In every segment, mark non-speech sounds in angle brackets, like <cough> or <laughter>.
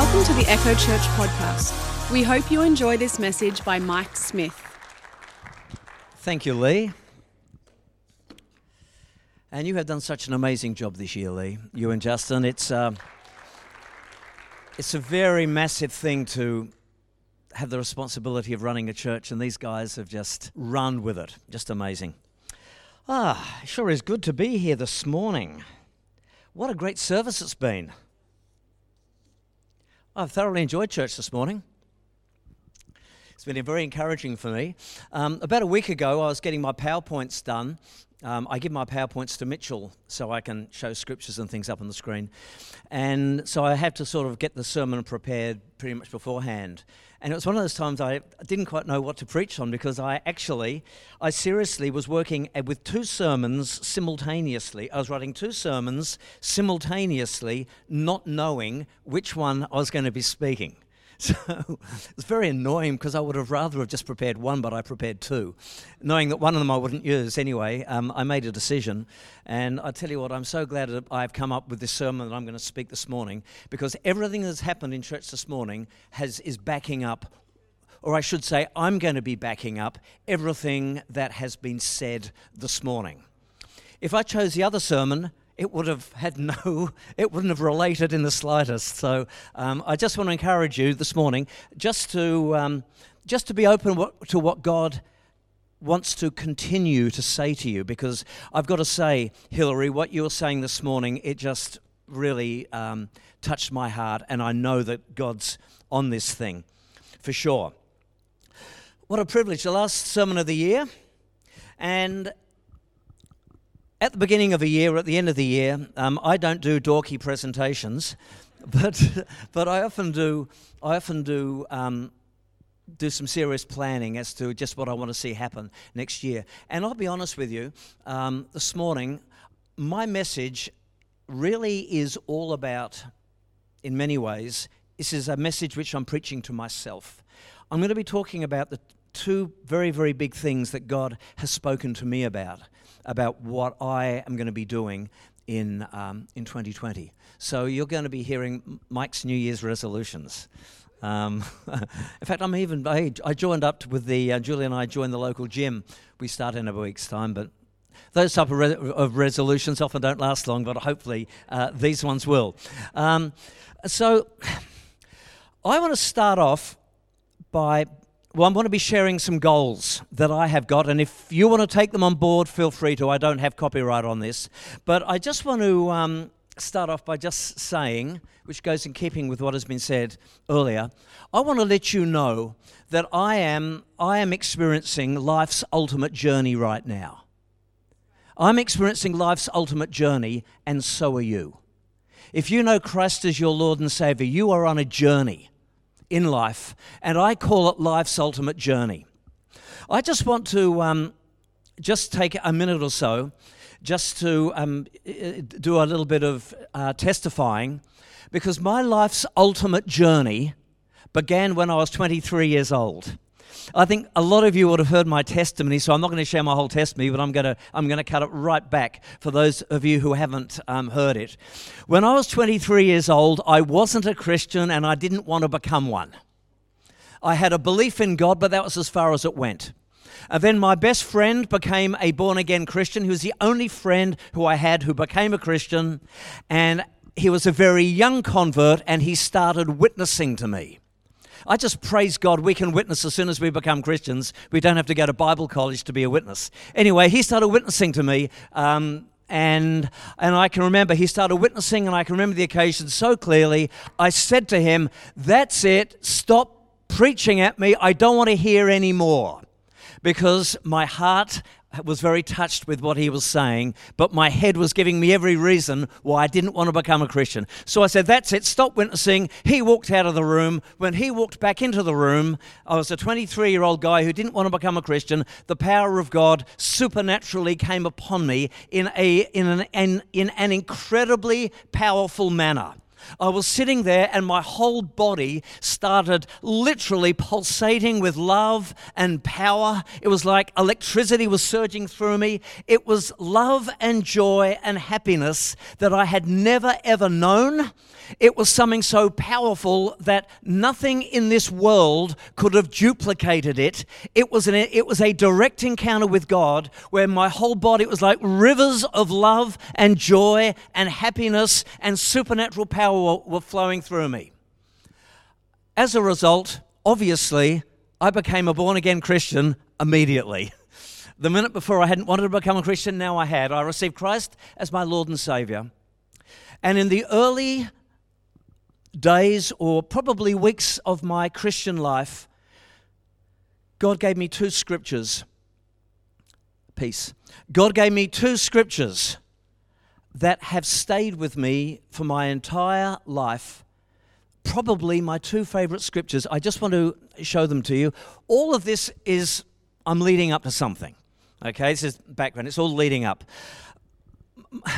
Welcome to the Echo Church podcast. We hope you enjoy this message by Mike Smith. Thank you, Lee. And you have done such an amazing job this year, Lee. You and Justin. It's uh, it's a very massive thing to have the responsibility of running a church, and these guys have just run with it. Just amazing. Ah, sure is good to be here this morning. What a great service it's been. I've thoroughly enjoyed church this morning. It's been very encouraging for me. Um, about a week ago, I was getting my PowerPoints done. Um, I give my PowerPoints to Mitchell so I can show scriptures and things up on the screen. And so I had to sort of get the sermon prepared pretty much beforehand. And it was one of those times I didn't quite know what to preach on because I actually, I seriously was working uh, with two sermons simultaneously. I was writing two sermons simultaneously, not knowing which one I was going to be speaking. <laughs> So it's very annoying because I would have rather have just prepared one, but I prepared two. Knowing that one of them I wouldn't use anyway, um, I made a decision. And I tell you what, I'm so glad that I've come up with this sermon that I'm going to speak this morning because everything that's happened in church this morning has, is backing up or I should say, I'm going to be backing up everything that has been said this morning. If I chose the other sermon, it would have had no, <laughs> it wouldn't have related in the slightest. So um, I just want to encourage you this morning just to, um, just to be open to what God wants to continue to say to you because I've got to say, Hillary, what you were saying this morning, it just really um, touched my heart, and I know that God's on this thing for sure. What a privilege, the last sermon of the year. And at the beginning of a year, at the end of the year, um, I don't do dorky presentations, <laughs> but but I often do. I often do. Um, do some serious planning as to just what I want to see happen next year. And I'll be honest with you, um, this morning, my message really is all about, in many ways, this is a message which I'm preaching to myself. I'm going to be talking about the two very, very big things that God has spoken to me about about what I am going to be doing in, um, in 2020. So you're going to be hearing Mike's New Year's resolutions. Um, <laughs> in fact, I'm even, I, I joined up with the, uh, Julie and I joined the local gym. We start in a week's time, but those type of, re- of resolutions often don't last long, but hopefully uh, these ones will. Um, so <sighs> I want to start off by well, I'm going to be sharing some goals that I have got, and if you want to take them on board, feel free to. I don't have copyright on this. But I just want to um, start off by just saying, which goes in keeping with what has been said earlier, I want to let you know that I am, I am experiencing life's ultimate journey right now. I'm experiencing life's ultimate journey, and so are you. If you know Christ as your Lord and Savior, you are on a journey in life, and I call it life's ultimate journey. I just want to um, just take a minute or so just to um, do a little bit of uh, testifying because my life's ultimate journey began when I was 23 years old. I think a lot of you would have heard my testimony, so I'm not going to share my whole testimony, but I'm going to, I'm going to cut it right back for those of you who haven't um, heard it. When I was 23 years old, I wasn't a Christian and I didn't want to become one. I had a belief in God, but that was as far as it went. And then my best friend became a born again Christian. He was the only friend who I had who became a Christian. And he was a very young convert and he started witnessing to me. I just praise God we can witness as soon as we become Christians. We don't have to go to Bible college to be a witness. Anyway, he started witnessing to me. Um, and and I can remember he started witnessing, and I can remember the occasion so clearly. I said to him, "That's it. Stop preaching at me. I don't want to hear any more," because my heart was very touched with what he was saying, but my head was giving me every reason why I didn't want to become a Christian. So I said, That's it, stop witnessing. He walked out of the room. When he walked back into the room, I was a 23 year old guy who didn't want to become a Christian. The power of God supernaturally came upon me in, a, in, an, in, in an incredibly powerful manner. I was sitting there and my whole body started literally pulsating with love and power. It was like electricity was surging through me. It was love and joy and happiness that I had never ever known. It was something so powerful that nothing in this world could have duplicated it. It was, an, it was a direct encounter with God where my whole body was like rivers of love and joy and happiness and supernatural power were flowing through me. As a result, obviously, I became a born again Christian immediately. The minute before I hadn't wanted to become a Christian, now I had. I received Christ as my Lord and Savior. And in the early days or probably weeks of my Christian life, God gave me two scriptures. Peace. God gave me two scriptures that have stayed with me for my entire life. Probably my two favorite scriptures. I just want to show them to you. All of this is, I'm leading up to something. Okay, this is background, it's all leading up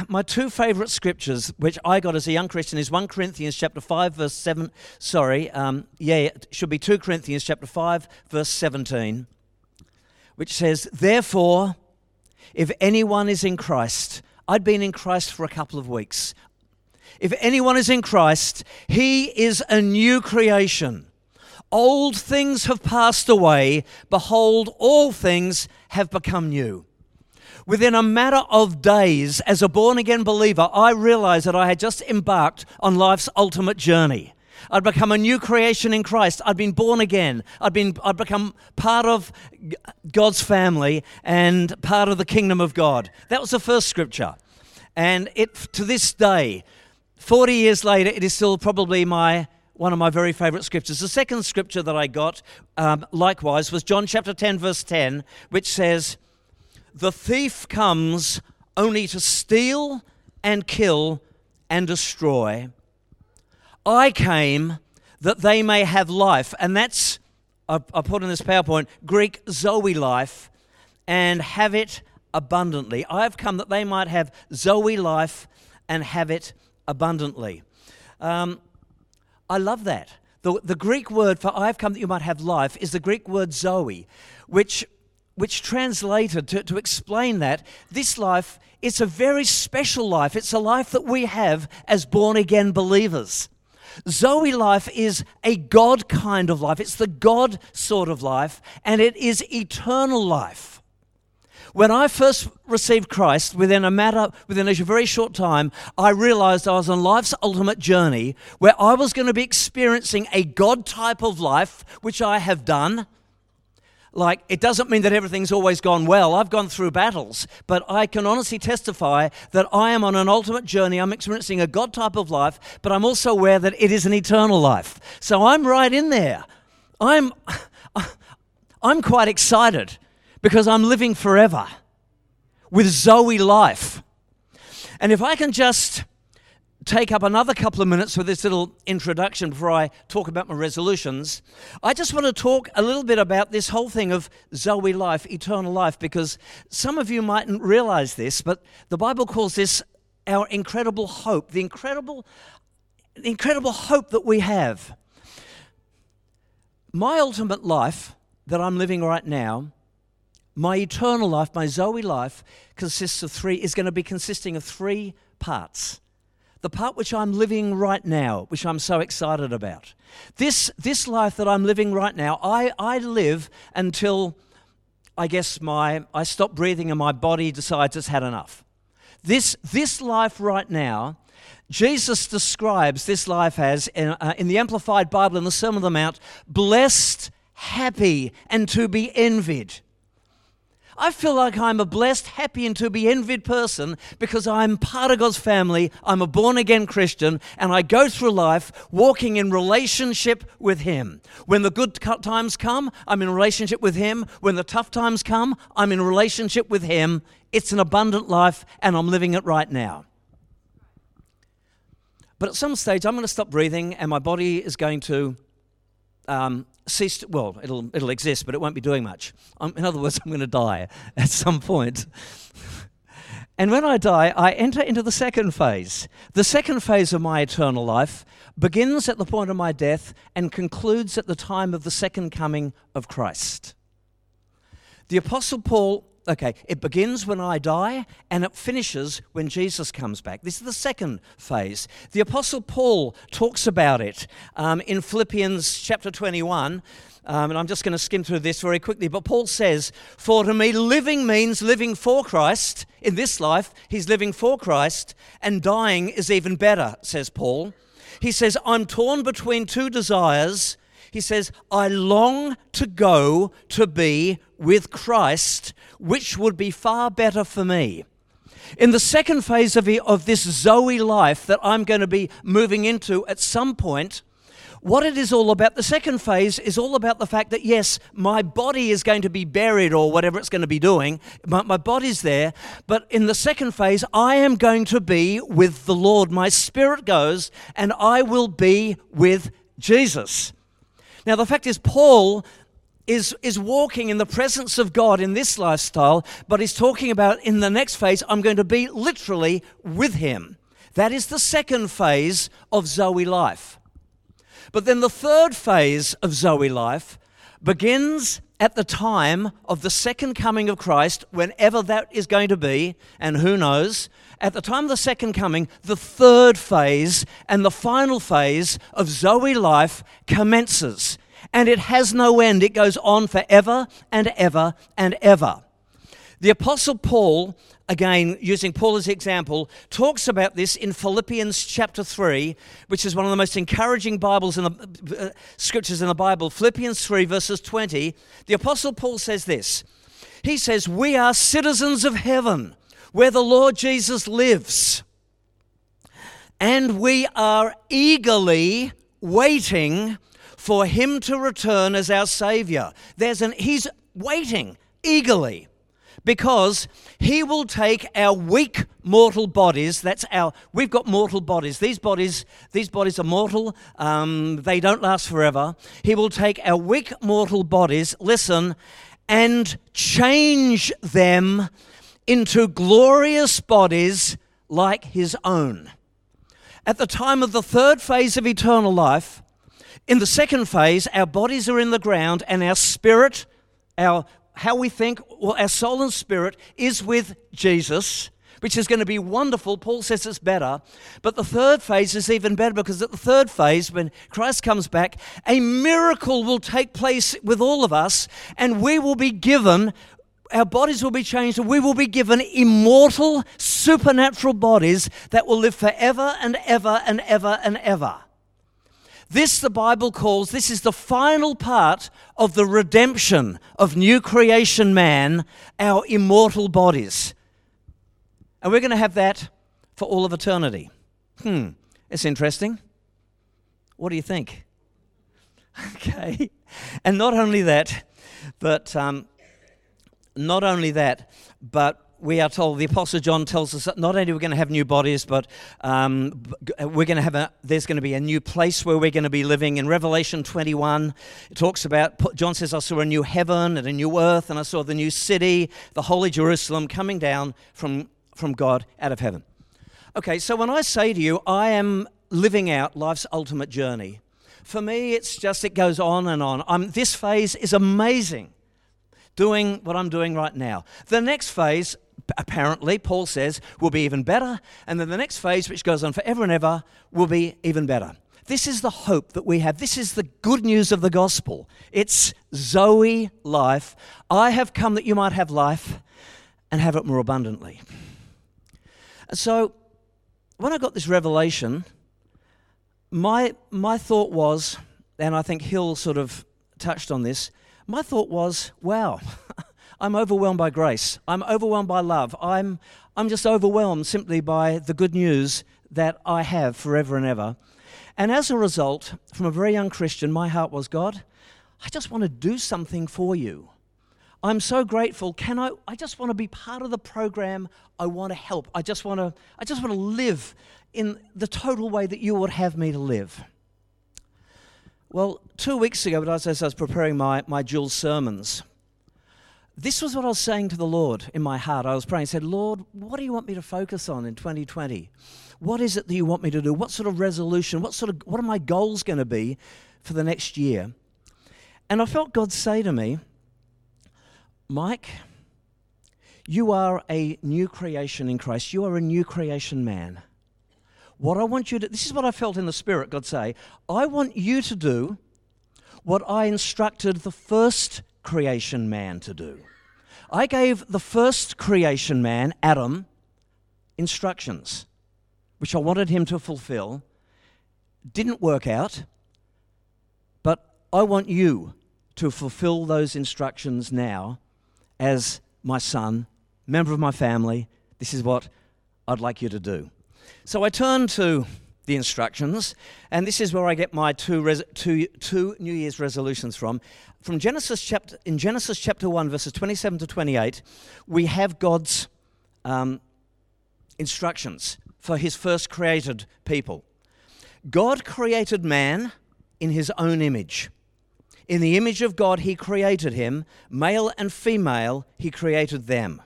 my two favorite scriptures, which I got as a young Christian, is 1 Corinthians chapter 5, verse 7. Sorry, um, yeah, it should be 2 Corinthians chapter 5, verse 17, which says, Therefore, if anyone is in Christ, I'd been in Christ for a couple of weeks. If anyone is in Christ, he is a new creation. Old things have passed away. Behold, all things have become new. Within a matter of days, as a born again believer, I realized that I had just embarked on life's ultimate journey. I'd become a new creation in Christ. I'd been born again. I'd, been, I'd become part of God's family and part of the kingdom of God. That was the first scripture. And it, to this day, 40 years later, it is still probably my one of my very favorite scriptures. The second scripture that I got, um, likewise, was John chapter 10, verse 10, which says, the thief comes only to steal and kill and destroy. I came that they may have life. And that's, I, I put in this PowerPoint, Greek Zoe life, and have it abundantly. I have come that they might have Zoe life and have it abundantly. Um, I love that. The, the Greek word for I've come that you might have life is the Greek word Zoe, which which translated to, to explain that this life it's a very special life. It's a life that we have as born again believers. Zoe life is a god kind of life. It's the god sort of life and it is eternal life. When I first received Christ, within a matter, within a very short time, I realized I was on life's ultimate journey where I was going to be experiencing a God type of life, which I have done like it doesn't mean that everything's always gone well. I've gone through battles, but I can honestly testify that I am on an ultimate journey. I'm experiencing a God type of life, but I'm also aware that it is an eternal life. So I'm right in there. I'm <laughs> I'm quite excited because I'm living forever with Zoe life. And if I can just take up another couple of minutes for this little introduction before I talk about my resolutions. I just want to talk a little bit about this whole thing of Zoe life, eternal life, because some of you mightn't realize this, but the Bible calls this our incredible hope, the incredible, incredible hope that we have. My ultimate life that I'm living right now, my eternal life, my Zoe life, consists of three, is going to be consisting of three parts the part which I'm living right now, which I'm so excited about. This, this life that I'm living right now, I, I live until I guess my, I stop breathing and my body decides it's had enough. This, this life right now, Jesus describes this life as, in, uh, in the Amplified Bible, in the Sermon on the Mount, blessed, happy, and to be envied. I feel like I'm a blessed, happy, and to be envied person because I'm part of God's family. I'm a born again Christian, and I go through life walking in relationship with Him. When the good times come, I'm in relationship with Him. When the tough times come, I'm in relationship with Him. It's an abundant life, and I'm living it right now. But at some stage, I'm going to stop breathing, and my body is going to um, cease to, well, it'll, it'll exist, but it won't be doing much. Um, in other words, <laughs> I'm going to die at some point. <laughs> And when I die, I enter into the second phase. The second phase of my eternal life begins at the point of my death and concludes at the time of the second coming of Christ. The Apostle Paul, okay, it begins when I die and it finishes when Jesus comes back. This is the second phase. The Apostle Paul talks about it um, in Philippians chapter 21. Um, and I'm just going to skim through this very quickly. But Paul says, For to me, living means living for Christ. In this life, he's living for Christ, and dying is even better, says Paul. He says, I'm torn between two desires. He says, I long to go to be with Christ, which would be far better for me. In the second phase of, of this Zoe life that I'm going to be moving into at some point, what it is all about, the second phase is all about the fact that, yes, my body is going to be buried or whatever it's going to be doing. My, my body's there. But in the second phase, I am going to be with the Lord. My spirit goes and I will be with Jesus. Now, the fact is, Paul is, is walking in the presence of God in this lifestyle, but he's talking about in the next phase, I'm going to be literally with him. That is the second phase of Zoe life. But then the third phase of Zoe life begins at the time of the second coming of Christ, whenever that is going to be, and who knows. At the time of the second coming, the third phase and the final phase of Zoe life commences. And it has no end, it goes on forever and ever and ever. The Apostle Paul again, using Paul as example, talks about this in Philippians chapter 3, which is one of the most encouraging Bibles in the uh, scriptures in the Bible. Philippians 3, verses 20. The Apostle Paul says this He says, We are citizens of heaven, where the Lord Jesus lives, and we are eagerly waiting for him to return as our Savior. There's an, he's waiting eagerly because he will take our weak mortal bodies. That's our we've got mortal bodies. These bodies these bodies are mortal. Um, they don't last forever. He will take our weak mortal bodies listen and change them into glorious bodies like his own. At the time of the third phase of eternal life in the second phase our bodies are in the ground and our spirit our how we think, well, our soul and spirit is with Jesus, which is going to be wonderful. Paul says it's better. But the third phase is even better because at the third phase, when Christ comes back, a miracle will take place with all of us, and we will be given. Our bodies will be changed, and we will be given immortal, supernatural bodies that will live forever and ever and ever and ever. This, the Bible calls, this is the final part of the redemption of new creation man, our immortal bodies. And we're going to have that for all of eternity. Hmm, it's interesting. What do you think? <laughs> Okay. And not only that, but um, not only that, but we are told, the Apostle John tells us that not only we're we going to have new bodies, but um, we're going to have a, there's going to be a new place where we're going to be living. In Revelation 21, it talks about, John says, I saw a new heaven and a new earth, and I saw the new city, the holy Jerusalem, coming down from, from God out of heaven. Okay, so when I say to you, I am living out life's ultimate journey, for me, it's just, it goes on and on. I'm, this phase is amazing doing what I'm doing right now. The next phase, apparently, Paul says, will be even better. And then the next phase, which goes on forever and ever, will be even better. This is the hope that we have. This is the good news of the gospel. It's Zoe life. I have come that you might have life and have it more abundantly. So, when I got this revelation, my, my thought was, and I think Hill sort of touched on this, my thought was, wow, I'm overwhelmed by grace. I'm overwhelmed by love. I'm, I'm just overwhelmed simply by the good news that I have forever and ever. And as a result, from a very young Christian, my heart was God, I just want to do something for you. I'm so grateful. Can I I just want to be part of the program. I want to help. I just want to I just want to live in the total way that you would have me to live. Well, two weeks ago, as I was preparing my, my dual sermons, this was what I was saying to the Lord in my heart. I was praying, I said, Lord, what do you want me to focus on in 2020? What is it that you want me to do? What sort of resolution? What sort of what are my goals going to be for the next year? And I felt God say to me, Mike, you are a new creation in Christ. You are a new creation man. What I want you to this is what I felt in the spirit, God say, I want you to do what I instructed the first creation man to do. I gave the first creation man, Adam, instructions, which I wanted him to fulfill. Didn't work out, but I want you to fulfill those instructions now as my son, member of my family. This is what I'd like you to do. So I turn to the instructions, and this is where I get my two, res- two, two New Year's resolutions from. From Genesis chapter, in Genesis chapter 1, verses 27 to 28, we have God's um, instructions for his first created people. God created man in his own image. In the image of God, he created him, male and female, he created them.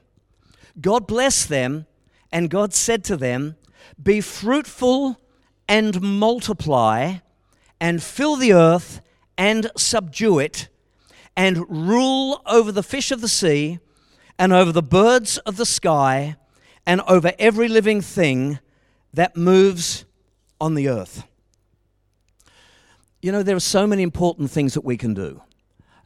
God blessed them, and God said to them, Be fruitful and multiply, and fill the earth and subdue it, and rule over the fish of the sea, and over the birds of the sky, and over every living thing that moves on the earth. You know, there are so many important things that we can do.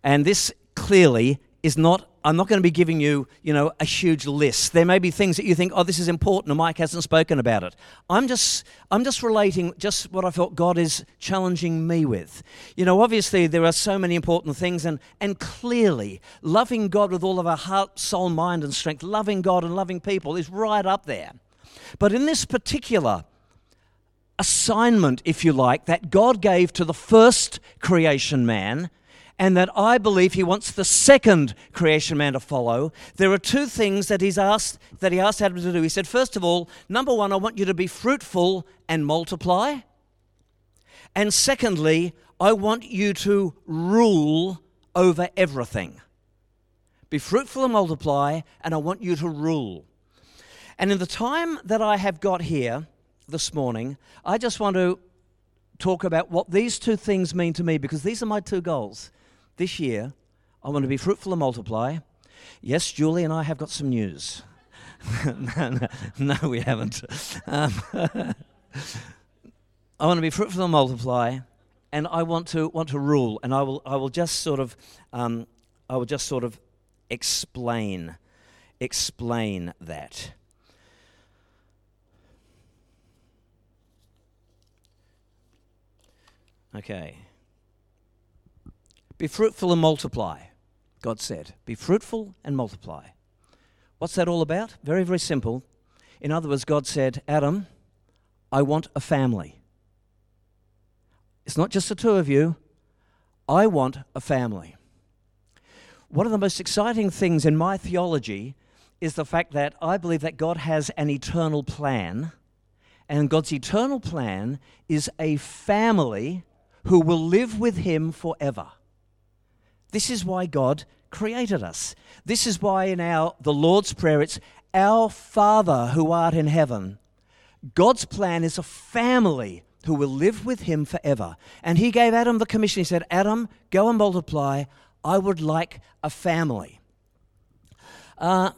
And this clearly is not I'm not going to be giving you, you know, a huge list. There may be things that you think, oh, this is important, and Mike hasn't spoken about it. I'm just, I'm just relating just what I felt God is challenging me with. You know, obviously there are so many important things, and and clearly loving God with all of our heart, soul, mind, and strength, loving God and loving people is right up there. But in this particular assignment, if you like, that God gave to the first creation man and that I believe he wants the second creation man to follow. There are two things that he's asked that he asked Adam to do. He said, first of all, number one, I want you to be fruitful and multiply. And secondly, I want you to rule over everything. Be fruitful and multiply, and I want you to rule. And in the time that I have got here this morning, I just want to talk about what these two things mean to me because these are my two goals this year, I want to be fruitful and multiply. Yes, Julie and I have got some news. <laughs> no, we haven't. Um, <laughs> I want to be fruitful and multiply, and I want to want to rule. And I will I will just sort of um, I will just sort of explain explain that. Okay. Be fruitful and multiply, God said. Be fruitful and multiply. What's that all about? Very, very simple. In other words, God said, Adam, I want a family. It's not just the two of you, I want a family. One of the most exciting things in my theology is the fact that I believe that God has an eternal plan, and God's eternal plan is a family who will live with Him forever. This is why God created us. This is why in our the Lord's prayer it's our Father who art in heaven. God's plan is a family who will live with him forever. And he gave Adam the commission. He said, Adam, go and multiply. I would like a family. Uh,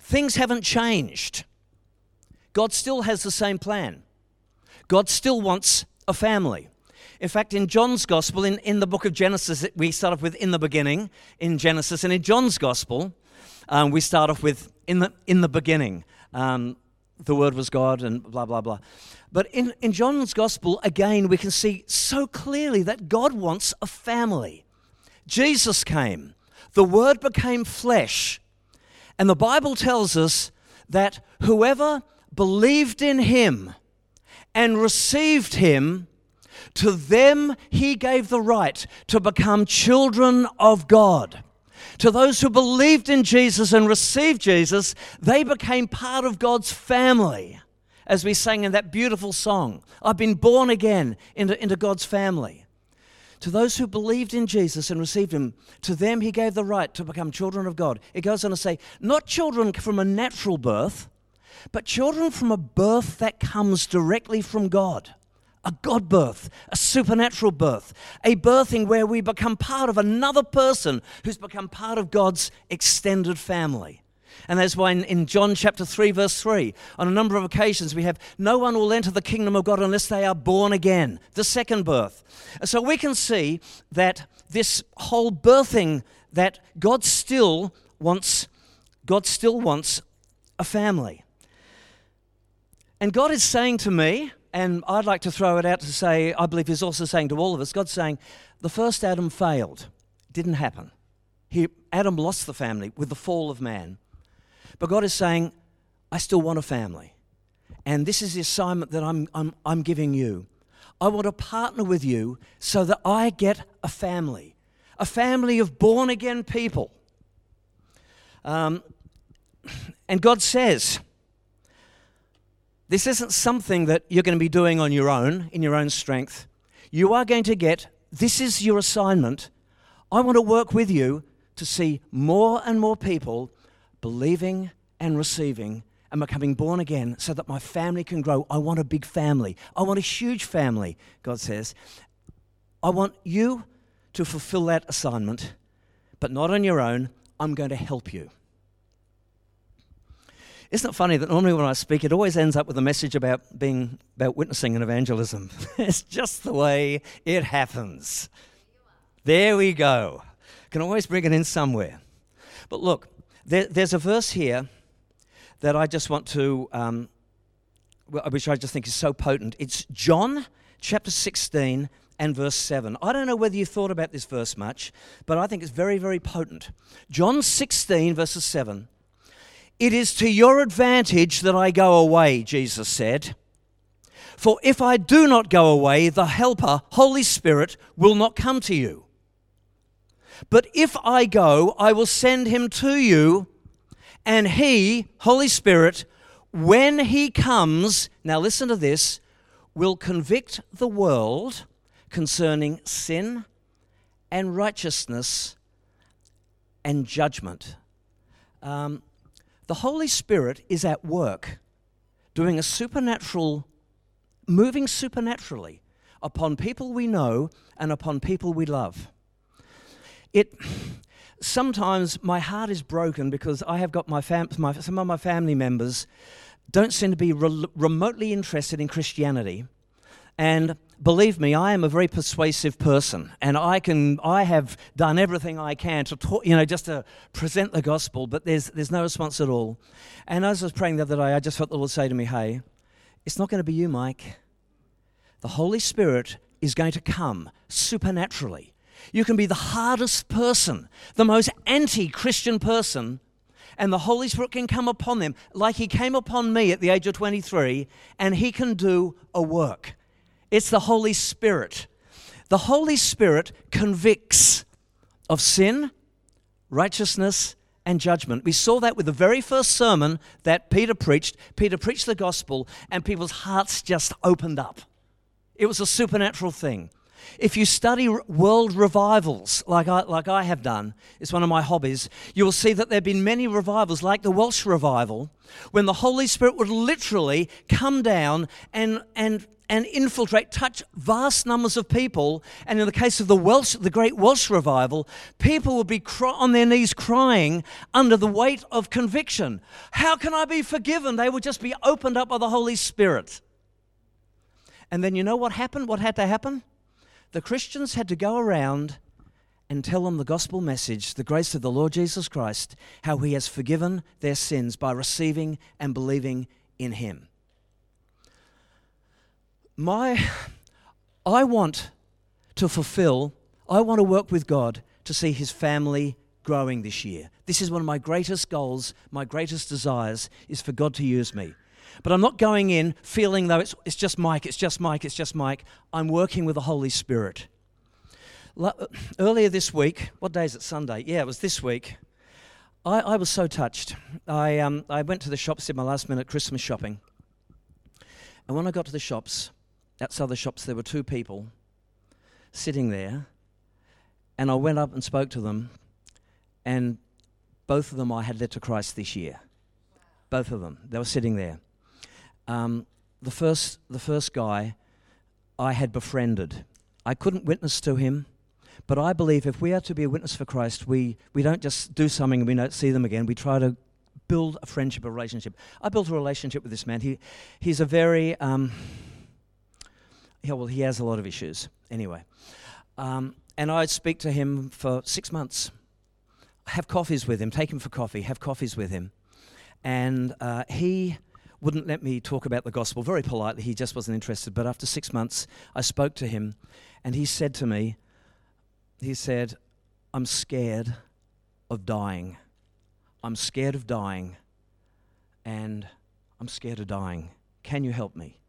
things haven't changed. God still has the same plan. God still wants a family. In fact, in John's Gospel, in, in the book of Genesis, we start off with in the beginning in Genesis. And in John's Gospel, um, we start off with in the, in the beginning. Um, the Word was God and blah, blah, blah. But in, in John's Gospel, again, we can see so clearly that God wants a family. Jesus came, the Word became flesh. And the Bible tells us that whoever believed in Him and received Him to them he gave the right to become children of God. To those who believed in Jesus and received Jesus, they became part of God's family. As we sang in that beautiful song, I've been born again into, into God's family. To those who believed in Jesus and received him, to them he gave the right to become children of God. It goes on to say, not children from a natural birth, but children from a birth that comes directly from God. A God birth, a supernatural birth, a birthing where we become part of another person who's become part of God's extended family. And that's why in, in, John chapter 3, verse 3, on a number of occasions we have, No one will enter the kingdom of God unless they are born again, the second birth. So we can see that this whole birthing, that God still wants, God still wants a family. And God is saying to me, and I'd like to throw it out to say, I believe He's also saying to all of us, God's saying, the first Adam failed, didn't happen. He, Adam lost the family with the fall of man. But God is saying, I still want a family. And this is the assignment that I'm, I'm, I'm giving you. I want to partner with you so that I get a family, a family of born again people. Um, and God says, this isn't something that you're going to be doing on your own, in your own strength. You are going to get, this is your assignment. I want to work with you to see more and more people believing and receiving and becoming born again so that my family can grow. I want a big family. I want a huge family, God says. I want you to fulfill that assignment, but not on your own. I'm going to help you. Isn't it funny that normally when I speak, it always ends up with a message about being about witnessing and evangelism? <laughs> it's just the way it happens. There we go. Can always bring it in somewhere. But look, there, there's a verse here that I just want to, um, which I just think is so potent. It's John chapter 16 and verse 7. I don't know whether you thought about this verse much, but I think it's very, very potent. John 16, verses 7. It is to your advantage that I go away, Jesus said. For if I do not go away, the Helper, Holy Spirit, will not come to you. But if I go, I will send him to you, and he, Holy Spirit, when he comes, now listen to this, will convict the world concerning sin and righteousness and judgment. Um, the Holy Spirit is at work doing a supernatural, moving supernaturally upon people we know and upon people we love it sometimes my heart is broken because I have got my, fam- my some of my family members don't seem to be re- remotely interested in Christianity. And believe me, I am a very persuasive person, and I can I have done everything I can to talk, you know, just to present the gospel, but there's there's no response at all. And as I was praying the other day, I just felt the Lord say to me, "Hey, it's not going to be you, Mike. The Holy Spirit is going to come supernaturally you can be the hardest person, the most anti Christian person, and the Holy Spirit can come upon them like He came upon me at the age of 23, and He can do a work. It's the Holy Spirit. The Holy Spirit convicts of sin, righteousness, and judgment. We saw that with the very first sermon that Peter preached. Peter preached the gospel, and people's hearts just opened up. It was a supernatural thing. If you study world revivals, like I, like I have done, it's one of my hobbies, you will see that there have been many revivals, like the Welsh revival, when the Holy Spirit would literally come down and, and, and infiltrate, touch vast numbers of people. And in the case of the Welsh, the Great Welsh Revival, people would be cry- on their knees crying under the weight of conviction. How can I be forgiven? They would just be opened up by the Holy Spirit. And then you know what happened? What had to happen? the Christians had to go around and tell them the gospel message, the grace of the Lord Jesus Christ, how he has forgiven their sins by receiving and believing in him. My I want to fulfill, I want to work with God to see his family growing this year. This is one of my greatest goals, my greatest desires is for God to use me. But I'm not going in feeling though it's, it's just Mike, it's just Mike, it's just Mike. I'm working with the Holy Spirit. Earlier this week, what day is it? Sunday. Yeah, it was this week. I, I was so touched. I, um, I went to the shops, did my last minute Christmas shopping. And when I got to the shops, outside the shops, there were two people sitting there, and I went up and spoke to them, and both of them I had led to Christ this year. Both of them. They were sitting there. Um, the, first, the first guy I had befriended. I couldn't witness to him, but I believe if we are to be a witness for Christ, we, we don't just do something and we don't see them again. We try to build a friendship, a relationship. I built a relationship with this man. He, he's a very, um, yeah, well, he has a lot of issues anyway. Um, and I'd speak to him for six months, have coffees with him, take him for coffee, have coffees with him. And uh, he wouldn't let me talk about the gospel very politely. He just wasn't interested. But after six months, I spoke to him, and he said to me, he said, I'm scared of dying. I'm scared of dying, and I'm scared of dying. Can you help me?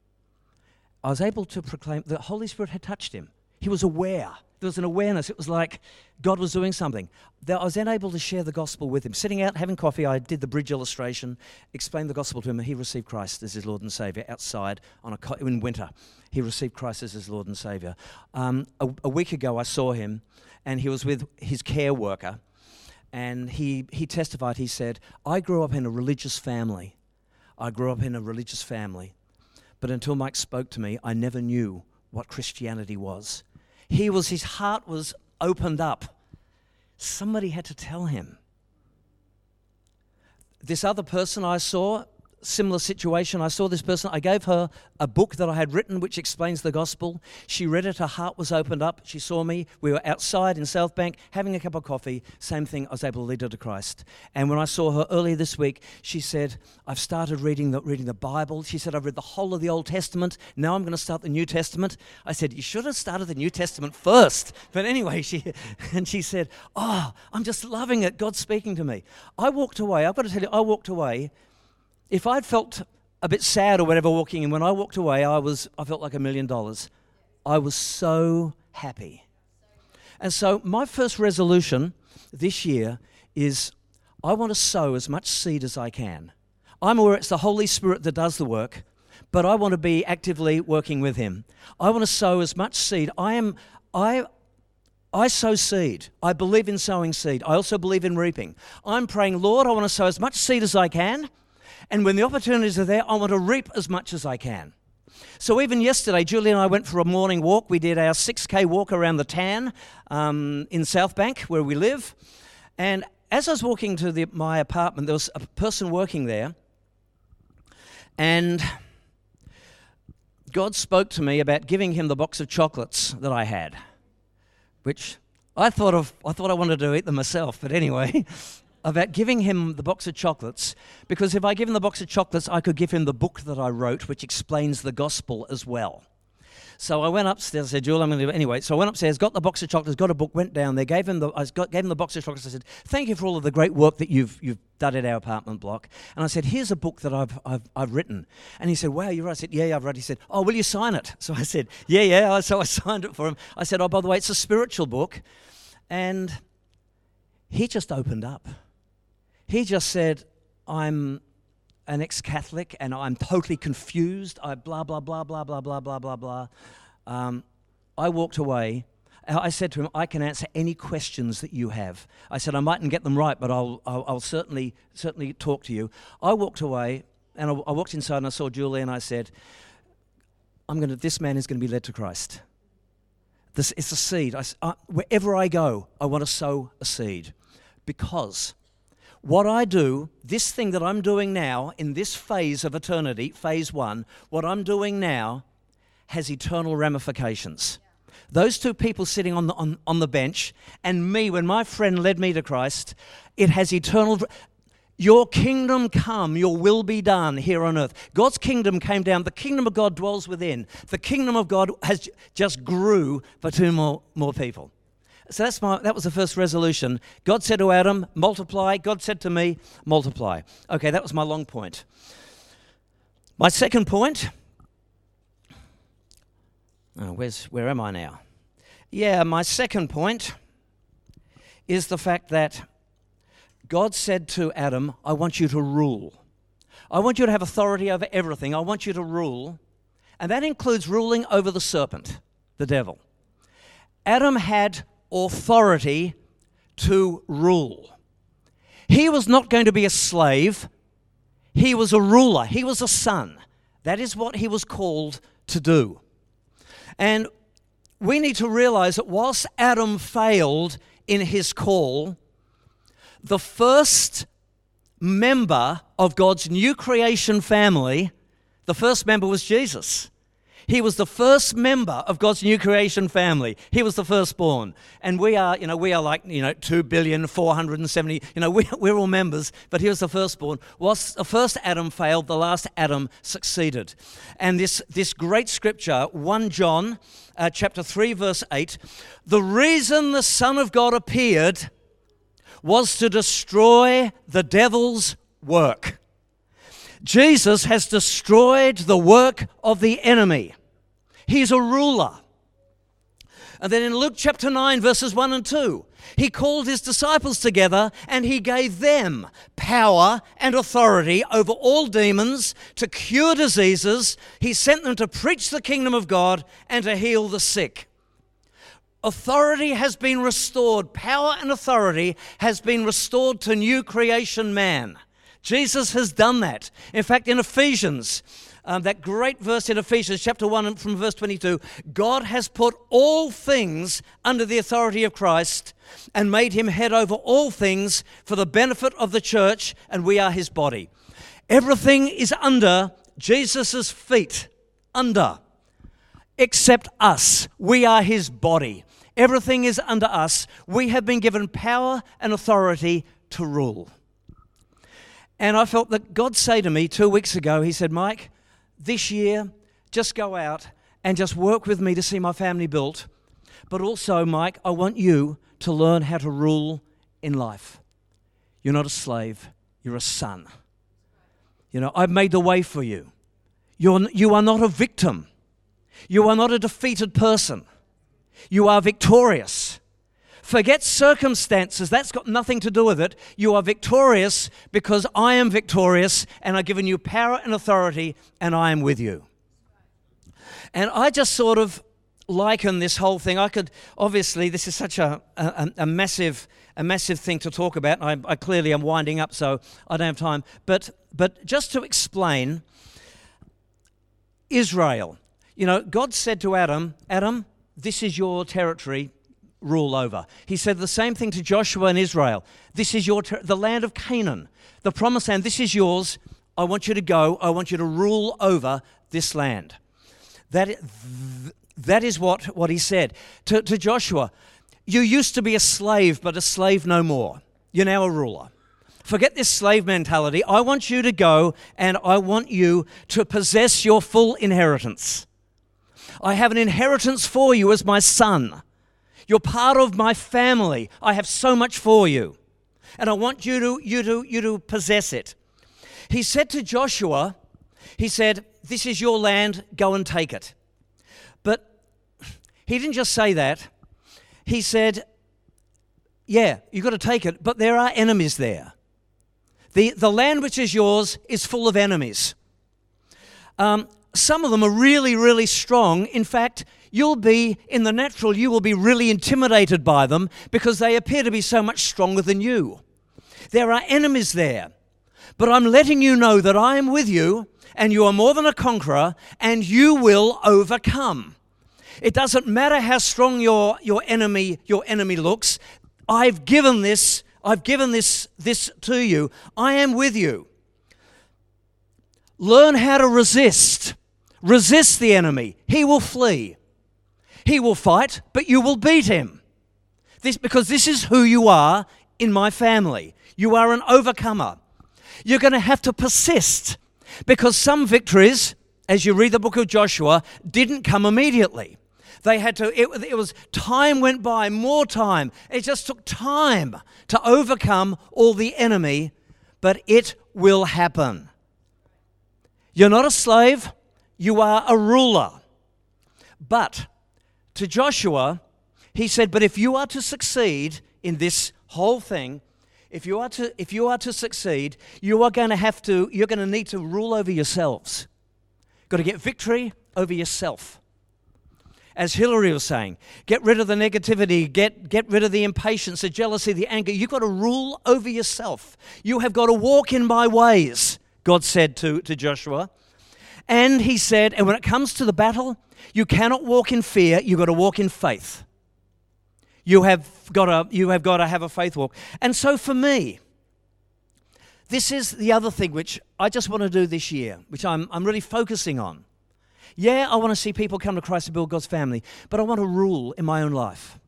I was able to proclaim the Holy Spirit had touched him. He was aware there was an awareness. It was like God was doing something. I was then able to share the gospel with him. Sitting out having coffee, I did the bridge illustration, explained the gospel to him, and he received Christ as his Lord and Savior outside on a co- in winter. He received Christ as his Lord and Savior. Um, a, a week ago, I saw him, and he was with his care worker, and he, he testified. He said, I grew up in a religious family. I grew up in a religious family. But until Mike spoke to me, I never knew what Christianity was. He was, his heart was opened up. Somebody had to tell him. This other person I saw, similar situation. I saw this person, I gave her a book that I had written which explains the gospel. She read it, her heart was opened up. She saw me. We were outside in South Bank having a cup of coffee. Same thing, I was able to lead her to Christ. And when I saw her earlier this week, she said, I've started reading the, reading the Bible. She said, I've read the whole of the Old Testament. Now I'm going to start the New Testament. I said, You should have started the New Testament first. But anyway, she, <laughs> and she said, Oh, I'm just loving it. God's speaking to me. I walked away. I've got to tell you, I walked away if I'd felt a bit sad or whatever walking in, when I walked away, I, was, I felt like a million dollars. I was so happy. And so, my first resolution this year is I want to sow as much seed as I can. I'm aware it's the Holy Spirit that does the work, but I want to be actively working with Him. I want to sow as much seed. I am, I, I sow seed. I believe in sowing seed. I also believe in reaping. I'm praying, Lord, I want to sow as much seed as I can. And when the opportunities are there, I want to reap as much as I can. So even yesterday, Julie and I went for a morning walk. We did our 6K walk around the Tan um, in South Bank, where we live. And as I was walking to the, my apartment, there was a person working there. And God spoke to me about giving him the box of chocolates that I had, which I thought of. I thought I wanted to eat them myself, but anyway, <laughs> about giving him the box of chocolates because if I give him the box of chocolates, I could give him the book that I wrote, which explains the gospel as well. So I went upstairs. I said, "Jules, I'm going to do it anyway." So I went upstairs, got the box of chocolates, got a book, went down there, gave him the, I got, gave him the box of chocolates. I said, "Thank you for all of the great work that you've you've done at our apartment block." And I said, "Here's a book that I've I've, I've written." And he said, "Wow, you're right." I said, "Yeah, yeah, I've read." He said, "Oh, will you sign it?" So I said, "Yeah, yeah." So I <laughs> signed it for him. I said, "Oh, by the way, it's a spiritual book," and he just opened up. He just said, I'm an ex Catholic and I'm totally confused. I blah, blah, blah, blah, blah, blah, blah, blah, blah. Um, I walked away. I said to him, I can answer any questions that you have. I said, I mightn't get them right, but I'll, I'll, I'll certainly, certainly talk to you. I walked away and I, I walked inside and I saw Julie and I said, I'm gonna, this man is going to be led to Christ. This, it's a seed. I, I, wherever I go, I want to sow a seed because what I do, this thing that I'm doing now in this phase of eternity, phase one, what I'm doing now has eternal ramifications. Those two people sitting on the, on, on the bench, and me, when my friend led me to Christ, it has eternal. Your kingdom come, your will be done here on earth. God's kingdom came down. The kingdom of God dwells within. The kingdom of God has just grew for two more, more people. So that's my, that was the first resolution. God said to Adam, multiply. God said to me, multiply. Okay, that was my long point. My second point. Oh, where's, where am I now? Yeah, my second point is the fact that God said to Adam, I want you to rule. I want you to have authority over everything. I want you to rule. And that includes ruling over the serpent, the devil. Adam had authority to rule. He was not going to be a slave, he was a ruler, he was a son. That is what he was called to do. And we need to realize that whilst Adam failed in his call, the first member of God's new creation family, the first member was Jesus. He was the first member of God's new creation family. He was the firstborn. And we are, you know, we are like, you know, 2 billion, 470, you know, <laughs> we, we're all members, but he was the firstborn. Whilst the first Adam failed, the last Adam succeeded. And this, this great scripture, 1 John uh, chapter 3, verse 8, the reason the Son of God appeared was to destroy the devil's work. Jesus has destroyed the work of the enemy. He's a ruler. And then in Luke chapter 9, verses 1 and 2, he called his disciples together and he gave them power and authority over all demons to cure diseases. He sent them to preach the kingdom of God and to heal the sick. Authority has been restored, power and authority has been restored to new creation man. Jesus has done that. In fact, in Ephesians, um, that great verse in Ephesians chapter 1 from verse 22 God has put all things under the authority of Christ and made him head over all things for the benefit of the church, and we are his body. Everything is under Jesus' feet, under, except us. We are his body. Everything is under us. We have been given power and authority to rule. And I felt that God say to me two weeks ago, He said, Mike, this year, just go out and just work with me to see my family built. But also, Mike, I want you to learn how to rule in life. You're not a slave, you're a son. You know, I've made the way for you. You're, you are not a victim, you are not a defeated person. You are victorious. Forget circumstances, that's got nothing to do with it. You are victorious because I am victorious and I've given you power and authority and I am with you. And I just sort of liken this whole thing. I could, obviously, this is such a, a, a massive a massive thing to talk about. I, I clearly am winding up, so I don't have time. But, but just to explain, Israel, you know, God said to Adam, Adam, this is your territory rule over. He said the same thing to Joshua and Israel. This is your ter- the land of Canaan, the promised land. This is yours. I want you to go. I want you to rule over this land. That, that is what, what he said to, to Joshua. You used to be a slave, but a slave no more. You're now a ruler. Forget this slave mentality. I want you to go and I want you to possess your full inheritance. I have an inheritance for you as my son. You're part of my family. I have so much for you. And I want you to, you to, you to possess it. He said to Joshua, He said, This is your land, go and take it. But he didn't just say that. He said, Yeah, you've got to take it, but there are enemies there. The, the land which is yours is full of enemies. Um, some of them are really, really strong. In fact, you'll be, in the natural, you will be really intimidated by them because they appear to be so much stronger than you. There are enemies there. But I'm letting you know that I am with you and you are more than a conqueror and you will overcome. It doesn't matter how strong your, your enemy your enemy looks. I've given this I've given this this to you. I am with you. Learn how to resist. Resist the enemy. He will flee. He will fight, but you will beat him. This, because this is who you are in my family. You are an overcomer. You're going to have to persist because some victories, as you read the book of Joshua, didn't come immediately. They had to, it, it was time went by, more time. It just took time to overcome all the enemy, but it will happen. You're not a slave, you are a ruler. But to Joshua, he said, But if you are to succeed in this whole thing, if you are to, if you are to succeed, you are going to have to, you're going to need to rule over yourselves. Got to get victory over yourself. as Hillary was saying. Get rid of the negativity, get, get rid of the impatience, the jealousy, the anger. You've got to rule over yourself. You have got to walk in my ways, God said to, to Joshua. And he said, and when it comes to the battle, you cannot walk in fear, you've got to walk in faith. You have got to, you have, got to have a faith walk. And so for me, this is the other thing which I just want to do this year, which I'm, I'm really focusing on. Yeah, I want to see people come to Christ and build God's family, but I want to rule in my own life.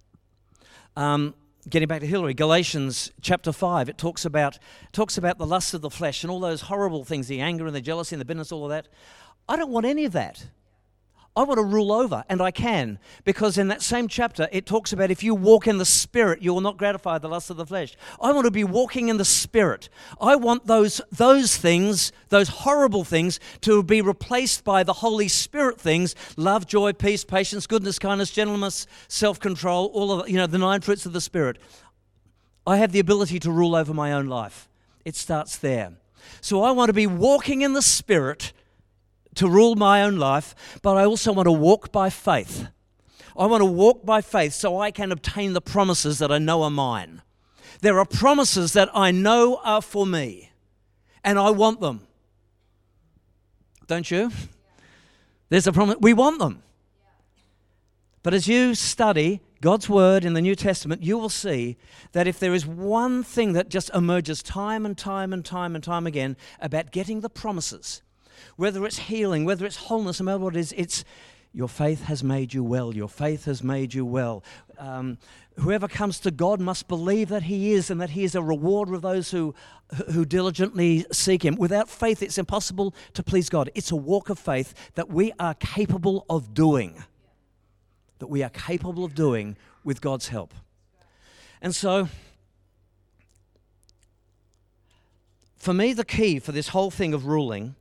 Um, getting back to Hillary, Galatians chapter 5, it talks about, talks about the lust of the flesh and all those horrible things the anger and the jealousy and the bitterness, all of that. I don't want any of that. I want to rule over, and I can, because in that same chapter it talks about if you walk in the Spirit, you will not gratify the lust of the flesh. I want to be walking in the Spirit. I want those, those things, those horrible things, to be replaced by the Holy Spirit things love, joy, peace, patience, goodness, kindness, gentleness, self control, all of you know, the nine fruits of the Spirit. I have the ability to rule over my own life. It starts there. So I want to be walking in the Spirit to rule my own life, but I also want to walk by faith. I want to walk by faith so I can obtain the promises that I know are mine. There are promises that I know are for me, and I want them. Don't you? There's a promise. We want them. But as you study God's word in the New Testament, you will see that if there is one thing that just emerges time and time and time and time again about getting the promises, whether it's healing, whether it's wholeness, no matter what it is, it's your faith has made you well. Your faith has made you well. Um, whoever comes to God must believe that He is and that He is a rewarder of those who, who diligently seek Him. Without faith, it's impossible to please God. It's a walk of faith that we are capable of doing. That we are capable of doing with God's help. And so, for me, the key for this whole thing of ruling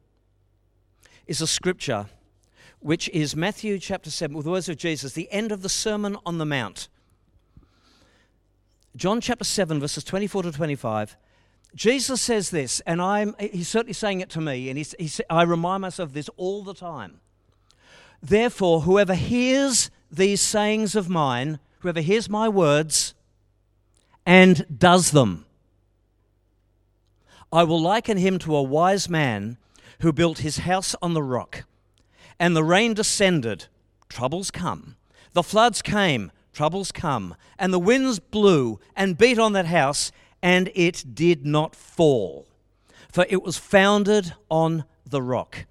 is a scripture which is Matthew chapter 7, with the words of Jesus, the end of the Sermon on the Mount. John chapter 7, verses 24 to 25. Jesus says this, and I'm, he's certainly saying it to me, and he's, he's, I remind myself of this all the time. Therefore, whoever hears these sayings of mine, whoever hears my words and does them, I will liken him to a wise man who built his house on the rock. And the rain descended, troubles come. The floods came, troubles come. And the winds blew and beat on that house, and it did not fall, for it was founded on the rock.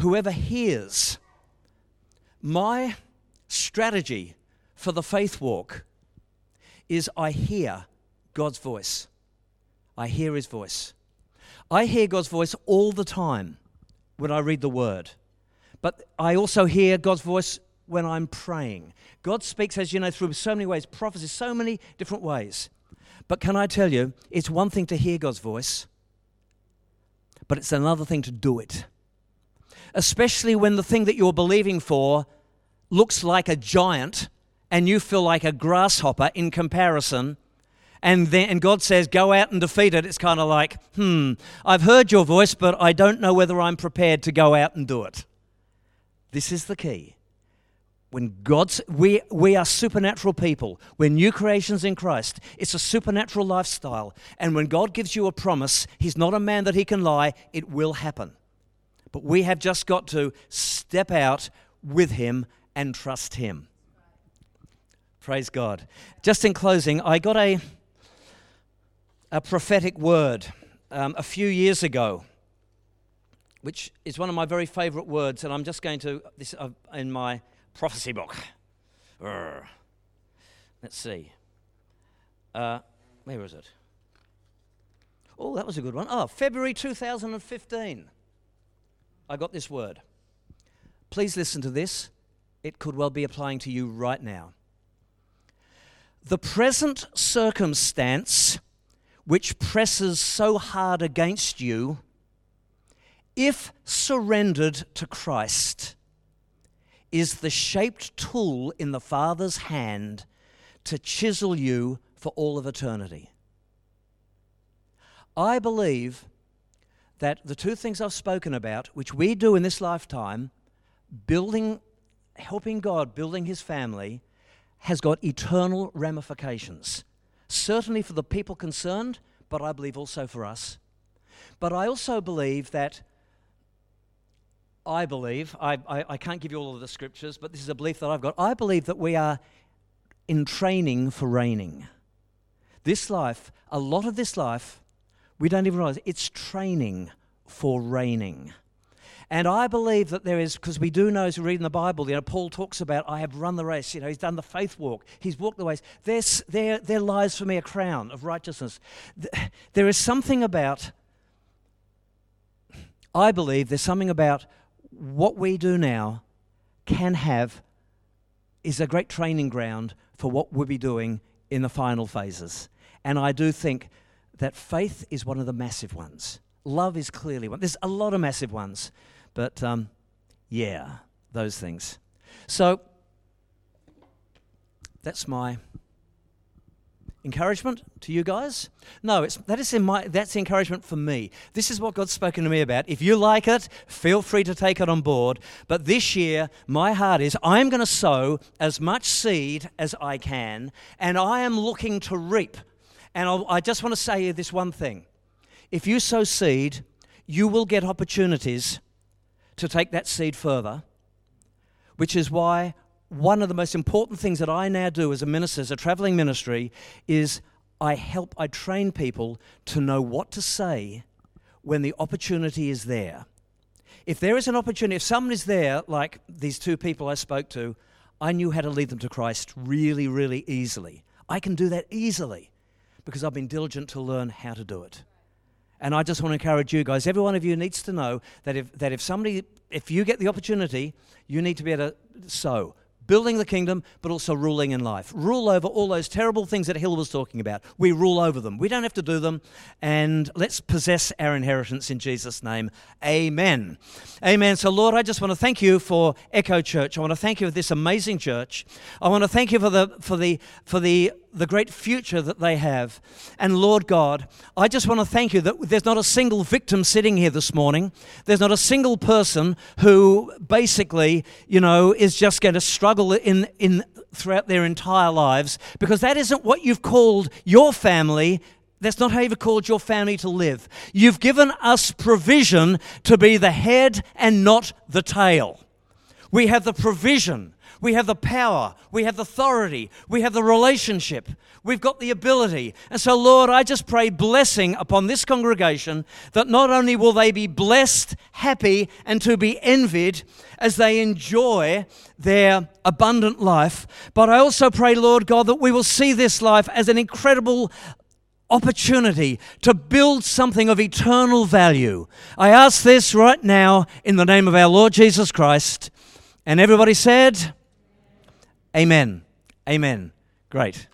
Whoever hears my strategy for the faith walk is I hear God's voice. I hear his voice. I hear God's voice all the time when I read the Word, but I also hear God's voice when I'm praying. God speaks, as you know, through so many ways, prophecy, so many different ways. But can I tell you, it's one thing to hear God's voice, but it's another thing to do it. Especially when the thing that you're believing for looks like a giant and you feel like a grasshopper in comparison and then and God says, go out and defeat it, it's kind of like, hmm, I've heard your voice, but I don't know whether I'm prepared to go out and do it. This is the key. When God's, we, we are supernatural people. We're new creations in Christ. It's a supernatural lifestyle. And when God gives you a promise, He's not a man that He can lie, it will happen. But we have just got to step out with Him and trust Him. Praise God. Just in closing, I got a, a prophetic word um, a few years ago, which is one of my very favorite words, and I'm just going to, this uh, in my prophecy book. Urgh. Let's see. Uh, where is it? Oh, that was a good one. Oh, February 2015. I got this word. Please listen to this. It could well be applying to you right now. The present circumstance which presses so hard against you, if surrendered to Christ, is the shaped tool in the Father's hand to chisel you for all of eternity. I believe that the two things I've spoken about, which we do in this lifetime, building helping God, building his family, has got eternal ramifications. Certainly for the people concerned, but I believe also for us. But I also believe that, I believe, I, I, I can't give you all of the scriptures, but this is a belief that I've got. I believe that we are in training for reigning. This life, a lot of this life, we don't even realize it's training for reigning. And I believe that there is, because we do know as we read in the Bible, you know, Paul talks about, I have run the race, you know, he's done the faith walk, he's walked the ways. There's, there, there lies for me a crown of righteousness. There is something about, I believe, there's something about what we do now can have, is a great training ground for what we'll be doing in the final phases. And I do think that faith is one of the massive ones. Love is clearly one. There's a lot of massive ones. But um, yeah, those things. So that's my encouragement to you guys. No, it's, that is in my, that's encouragement for me. This is what God's spoken to me about. If you like it, feel free to take it on board. But this year, my heart is I'm going to sow as much seed as I can, and I am looking to reap. And I'll, I just want to say this one thing. If you sow seed, you will get opportunities to take that seed further, which is why one of the most important things that I now do as a minister, as a traveling ministry, is I help, I train people to know what to say when the opportunity is there. If there is an opportunity, if someone is there, like these two people I spoke to, I knew how to lead them to Christ really, really easily. I can do that easily because I've been diligent to learn how to do it. And I just want to encourage you guys. Every one of you needs to know that if, that if somebody, if you get the opportunity, you need to be able to sow building the kingdom, but also ruling in life. Rule over all those terrible things that Hill was talking about. We rule over them. We don't have to do them. And let's possess our inheritance in Jesus' name. Amen. Amen. So, Lord, I just want to thank you for Echo Church. I want to thank you for this amazing church. I want to thank you for the for the for the the great future that they have. And Lord God, I just want to thank you that there's not a single victim sitting here this morning. There's not a single person who basically, you know, is just going to struggle in, in throughout their entire lives because that isn't what you've called your family that's not how you've called your family to live. You've given us provision to be the head and not the tail. We have the provision we have the power, we have the authority, we have the relationship, we've got the ability. And so, Lord, I just pray blessing upon this congregation that not only will they be blessed, happy, and to be envied as they enjoy their abundant life, but I also pray, Lord God, that we will see this life as an incredible opportunity to build something of eternal value. I ask this right now in the name of our Lord Jesus Christ. And everybody said, Amen. Amen. Great.